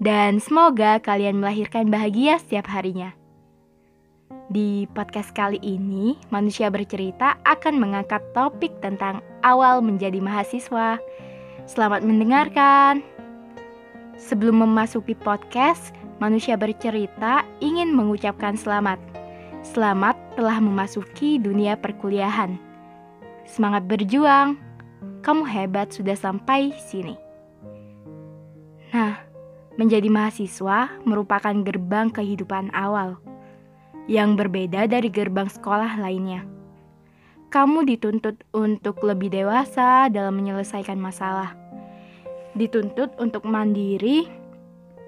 Dan semoga kalian melahirkan bahagia setiap harinya. Di podcast kali ini, manusia bercerita akan mengangkat topik tentang awal menjadi mahasiswa. Selamat mendengarkan. Sebelum memasuki podcast, manusia bercerita ingin mengucapkan selamat. Selamat telah memasuki dunia perkuliahan. Semangat berjuang. Kamu hebat sudah sampai sini. Menjadi mahasiswa merupakan gerbang kehidupan awal yang berbeda dari gerbang sekolah lainnya. Kamu dituntut untuk lebih dewasa dalam menyelesaikan masalah. Dituntut untuk mandiri,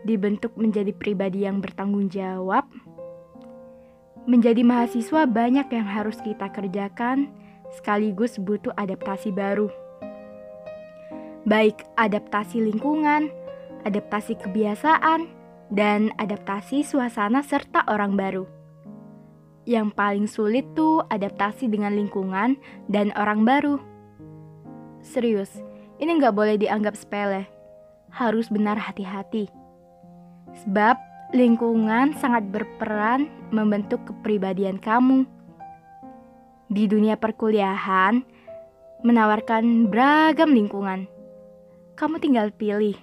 dibentuk menjadi pribadi yang bertanggung jawab. Menjadi mahasiswa banyak yang harus kita kerjakan, sekaligus butuh adaptasi baru. Baik adaptasi lingkungan, adaptasi kebiasaan, dan adaptasi suasana serta orang baru. Yang paling sulit tuh adaptasi dengan lingkungan dan orang baru. Serius, ini nggak boleh dianggap sepele. Harus benar hati-hati. Sebab lingkungan sangat berperan membentuk kepribadian kamu. Di dunia perkuliahan, menawarkan beragam lingkungan. Kamu tinggal pilih.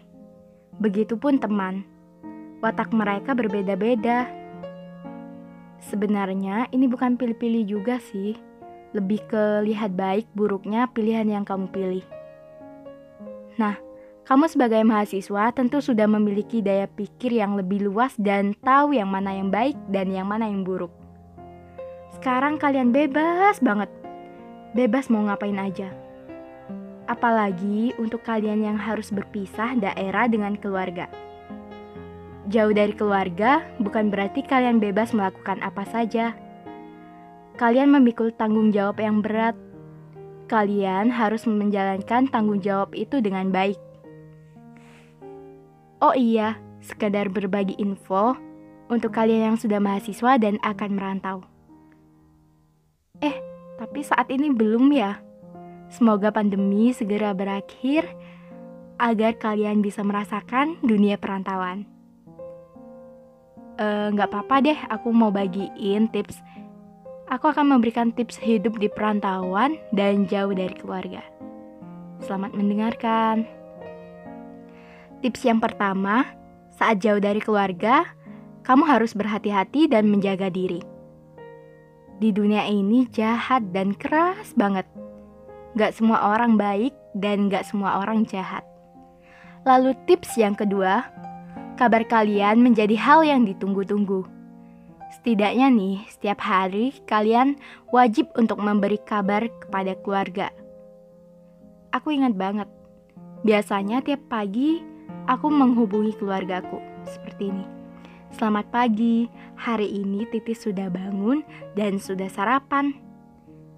Begitupun teman. Watak mereka berbeda-beda Sebenarnya ini bukan pilih-pilih juga sih, lebih ke lihat baik buruknya pilihan yang kamu pilih. Nah, kamu sebagai mahasiswa tentu sudah memiliki daya pikir yang lebih luas dan tahu yang mana yang baik dan yang mana yang buruk. Sekarang kalian bebas banget, bebas mau ngapain aja. Apalagi untuk kalian yang harus berpisah daerah dengan keluarga. Jauh dari keluarga bukan berarti kalian bebas melakukan apa saja. Kalian memikul tanggung jawab yang berat. Kalian harus menjalankan tanggung jawab itu dengan baik. Oh iya, sekadar berbagi info untuk kalian yang sudah mahasiswa dan akan merantau. Eh, tapi saat ini belum ya. Semoga pandemi segera berakhir agar kalian bisa merasakan dunia perantauan. Eh, nggak uh, apa-apa deh aku mau bagiin tips. Aku akan memberikan tips hidup di perantauan dan jauh dari keluarga. Selamat mendengarkan. Tips yang pertama saat jauh dari keluarga kamu harus berhati-hati dan menjaga diri. Di dunia ini jahat dan keras banget Gak semua orang baik dan gak semua orang jahat Lalu tips yang kedua, kabar kalian menjadi hal yang ditunggu-tunggu. Setidaknya nih, setiap hari kalian wajib untuk memberi kabar kepada keluarga. Aku ingat banget, biasanya tiap pagi aku menghubungi keluargaku seperti ini. Selamat pagi, hari ini Titis sudah bangun dan sudah sarapan.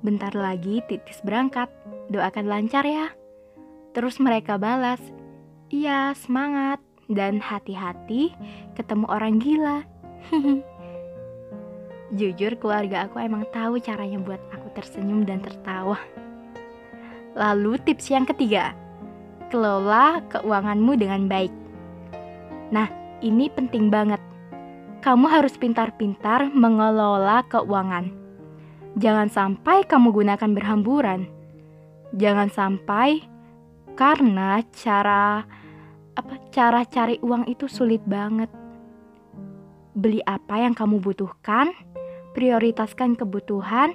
Bentar lagi Titis berangkat, doakan lancar ya. Terus mereka balas, iya semangat dan hati-hati ketemu orang gila. Jujur keluarga aku emang tahu caranya buat aku tersenyum dan tertawa. Lalu tips yang ketiga, kelola keuanganmu dengan baik. Nah, ini penting banget. Kamu harus pintar-pintar mengelola keuangan. Jangan sampai kamu gunakan berhamburan. Jangan sampai karena cara apa cara cari uang itu sulit banget. beli apa yang kamu butuhkan, prioritaskan kebutuhan.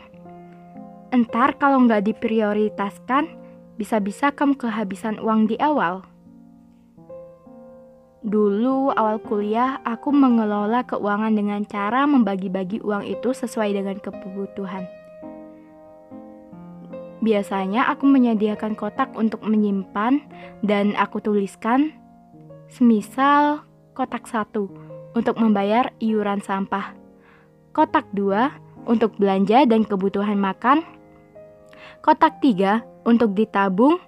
Entar kalau nggak diprioritaskan, bisa-bisa kamu kehabisan uang di awal. Dulu awal kuliah, aku mengelola keuangan dengan cara membagi-bagi uang itu sesuai dengan kebutuhan. Biasanya aku menyediakan kotak untuk menyimpan dan aku tuliskan semisal kotak satu untuk membayar iuran sampah, kotak dua untuk belanja dan kebutuhan makan, kotak tiga untuk ditabung,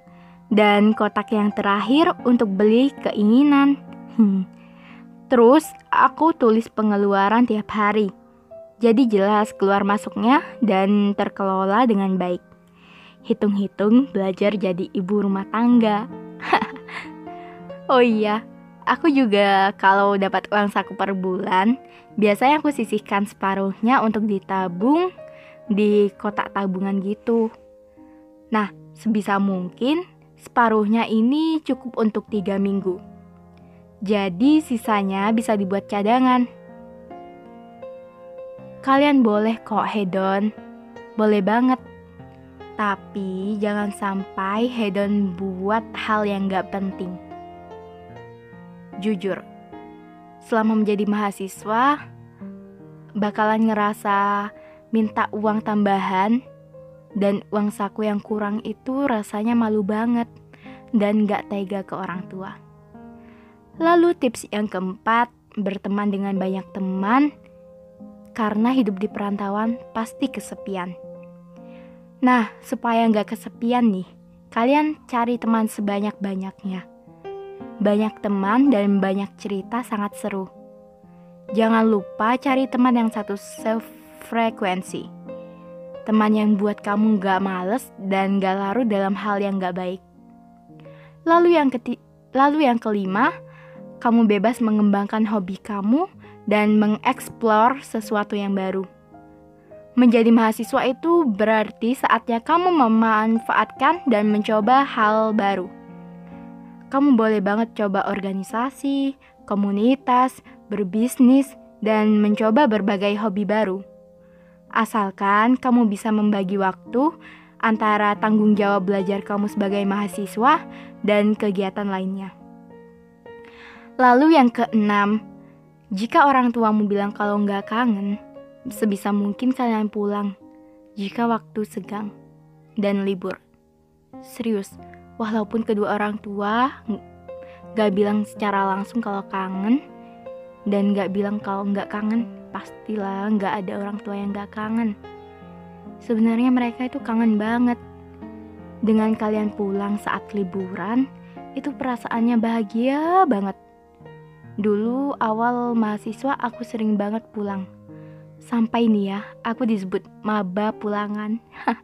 dan kotak yang terakhir untuk beli keinginan. Hmm. Terus aku tulis pengeluaran tiap hari. Jadi jelas keluar masuknya dan terkelola dengan baik. Hitung-hitung belajar jadi ibu rumah tangga. oh iya, aku juga kalau dapat uang saku per bulan, biasanya aku sisihkan separuhnya untuk ditabung di kotak tabungan gitu. Nah, sebisa mungkin separuhnya ini cukup untuk tiga minggu. Jadi sisanya bisa dibuat cadangan. Kalian boleh kok hedon, boleh banget. Tapi jangan sampai hedon buat hal yang gak penting. Jujur, selama menjadi mahasiswa, bakalan ngerasa minta uang tambahan dan uang saku yang kurang itu rasanya malu banget dan gak tega ke orang tua. Lalu tips yang keempat, berteman dengan banyak teman karena hidup di perantauan pasti kesepian. Nah, supaya nggak kesepian nih, kalian cari teman sebanyak-banyaknya. Banyak teman dan banyak cerita sangat seru. Jangan lupa cari teman yang satu sefrekuensi. Teman yang buat kamu nggak males dan nggak larut dalam hal yang nggak baik. Lalu yang keti lalu yang kelima, kamu bebas mengembangkan hobi kamu dan mengeksplor sesuatu yang baru. Menjadi mahasiswa itu berarti saatnya kamu memanfaatkan dan mencoba hal baru. Kamu boleh banget coba organisasi, komunitas, berbisnis, dan mencoba berbagai hobi baru. Asalkan kamu bisa membagi waktu antara tanggung jawab belajar kamu sebagai mahasiswa dan kegiatan lainnya. Lalu yang keenam, jika orang tuamu bilang kalau nggak kangen, sebisa mungkin kalian pulang jika waktu segang dan libur. Serius, walaupun kedua orang tua gak bilang secara langsung kalau kangen dan gak bilang kalau gak kangen, pastilah gak ada orang tua yang gak kangen. Sebenarnya mereka itu kangen banget. Dengan kalian pulang saat liburan, itu perasaannya bahagia banget. Dulu awal mahasiswa aku sering banget pulang Sampai nih ya, aku disebut maba pulangan.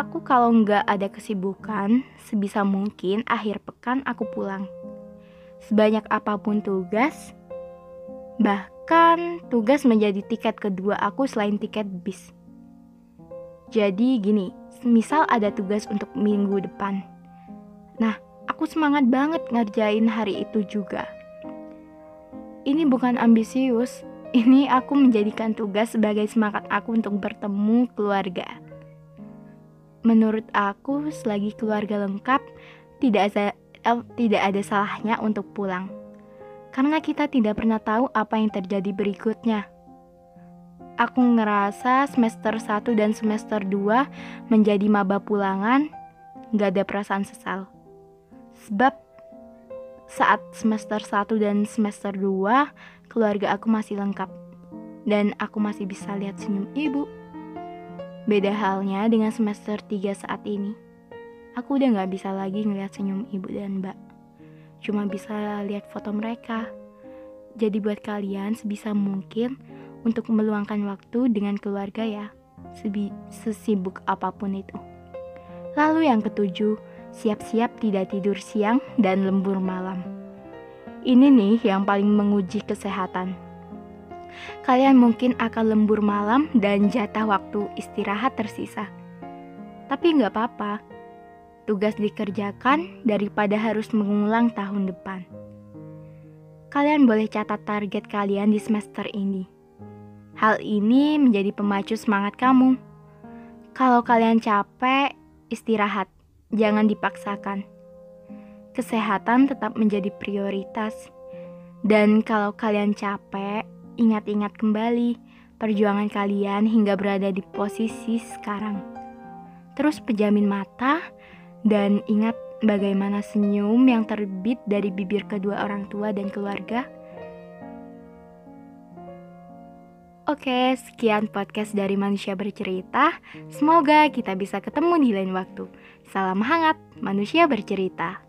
aku kalau nggak ada kesibukan, sebisa mungkin akhir pekan aku pulang. Sebanyak apa pun tugas, bahkan tugas menjadi tiket kedua aku selain tiket bis. Jadi gini, misal ada tugas untuk minggu depan. Nah, aku semangat banget ngerjain hari itu juga ini bukan ambisius, ini aku menjadikan tugas sebagai semangat aku untuk bertemu keluarga. Menurut aku, selagi keluarga lengkap, tidak ada eh, tidak ada salahnya untuk pulang. Karena kita tidak pernah tahu apa yang terjadi berikutnya. Aku ngerasa semester 1 dan semester 2 menjadi maba pulangan, gak ada perasaan sesal. Sebab saat semester 1 dan semester 2, keluarga aku masih lengkap. Dan aku masih bisa lihat senyum ibu. Beda halnya dengan semester 3 saat ini. Aku udah gak bisa lagi ngeliat senyum ibu dan mbak. Cuma bisa lihat foto mereka. Jadi buat kalian sebisa mungkin untuk meluangkan waktu dengan keluarga ya. Sebi sesibuk apa pun itu. Lalu yang ketujuh, siap-siap tidak tidur siang dan lembur malam. Ini nih yang paling menguji kesehatan. Kalian mungkin akan lembur malam dan jatah waktu istirahat tersisa. Tapi nggak apa-apa, tugas dikerjakan daripada harus mengulang tahun depan. kalian boleh catat target kalian di semester ini. Hal ini menjadi pemacu semangat kamu. Kalau kalian capek, istirahat, jangan dipaksakan. Kesehatan tetap menjadi prioritas. Dan kalau kalian capek, ingat-ingat kembali perjuangan kalian hingga berada di posisi sekarang. Terus pejamin mata dan ingat bagaimana senyum yang terbit dari bibir kedua orang tua dan keluarga. Oke, sekian podcast dari Manusia Bercerita. Semoga kita bisa ketemu di lain waktu. Salam hangat, Manusia Bercerita.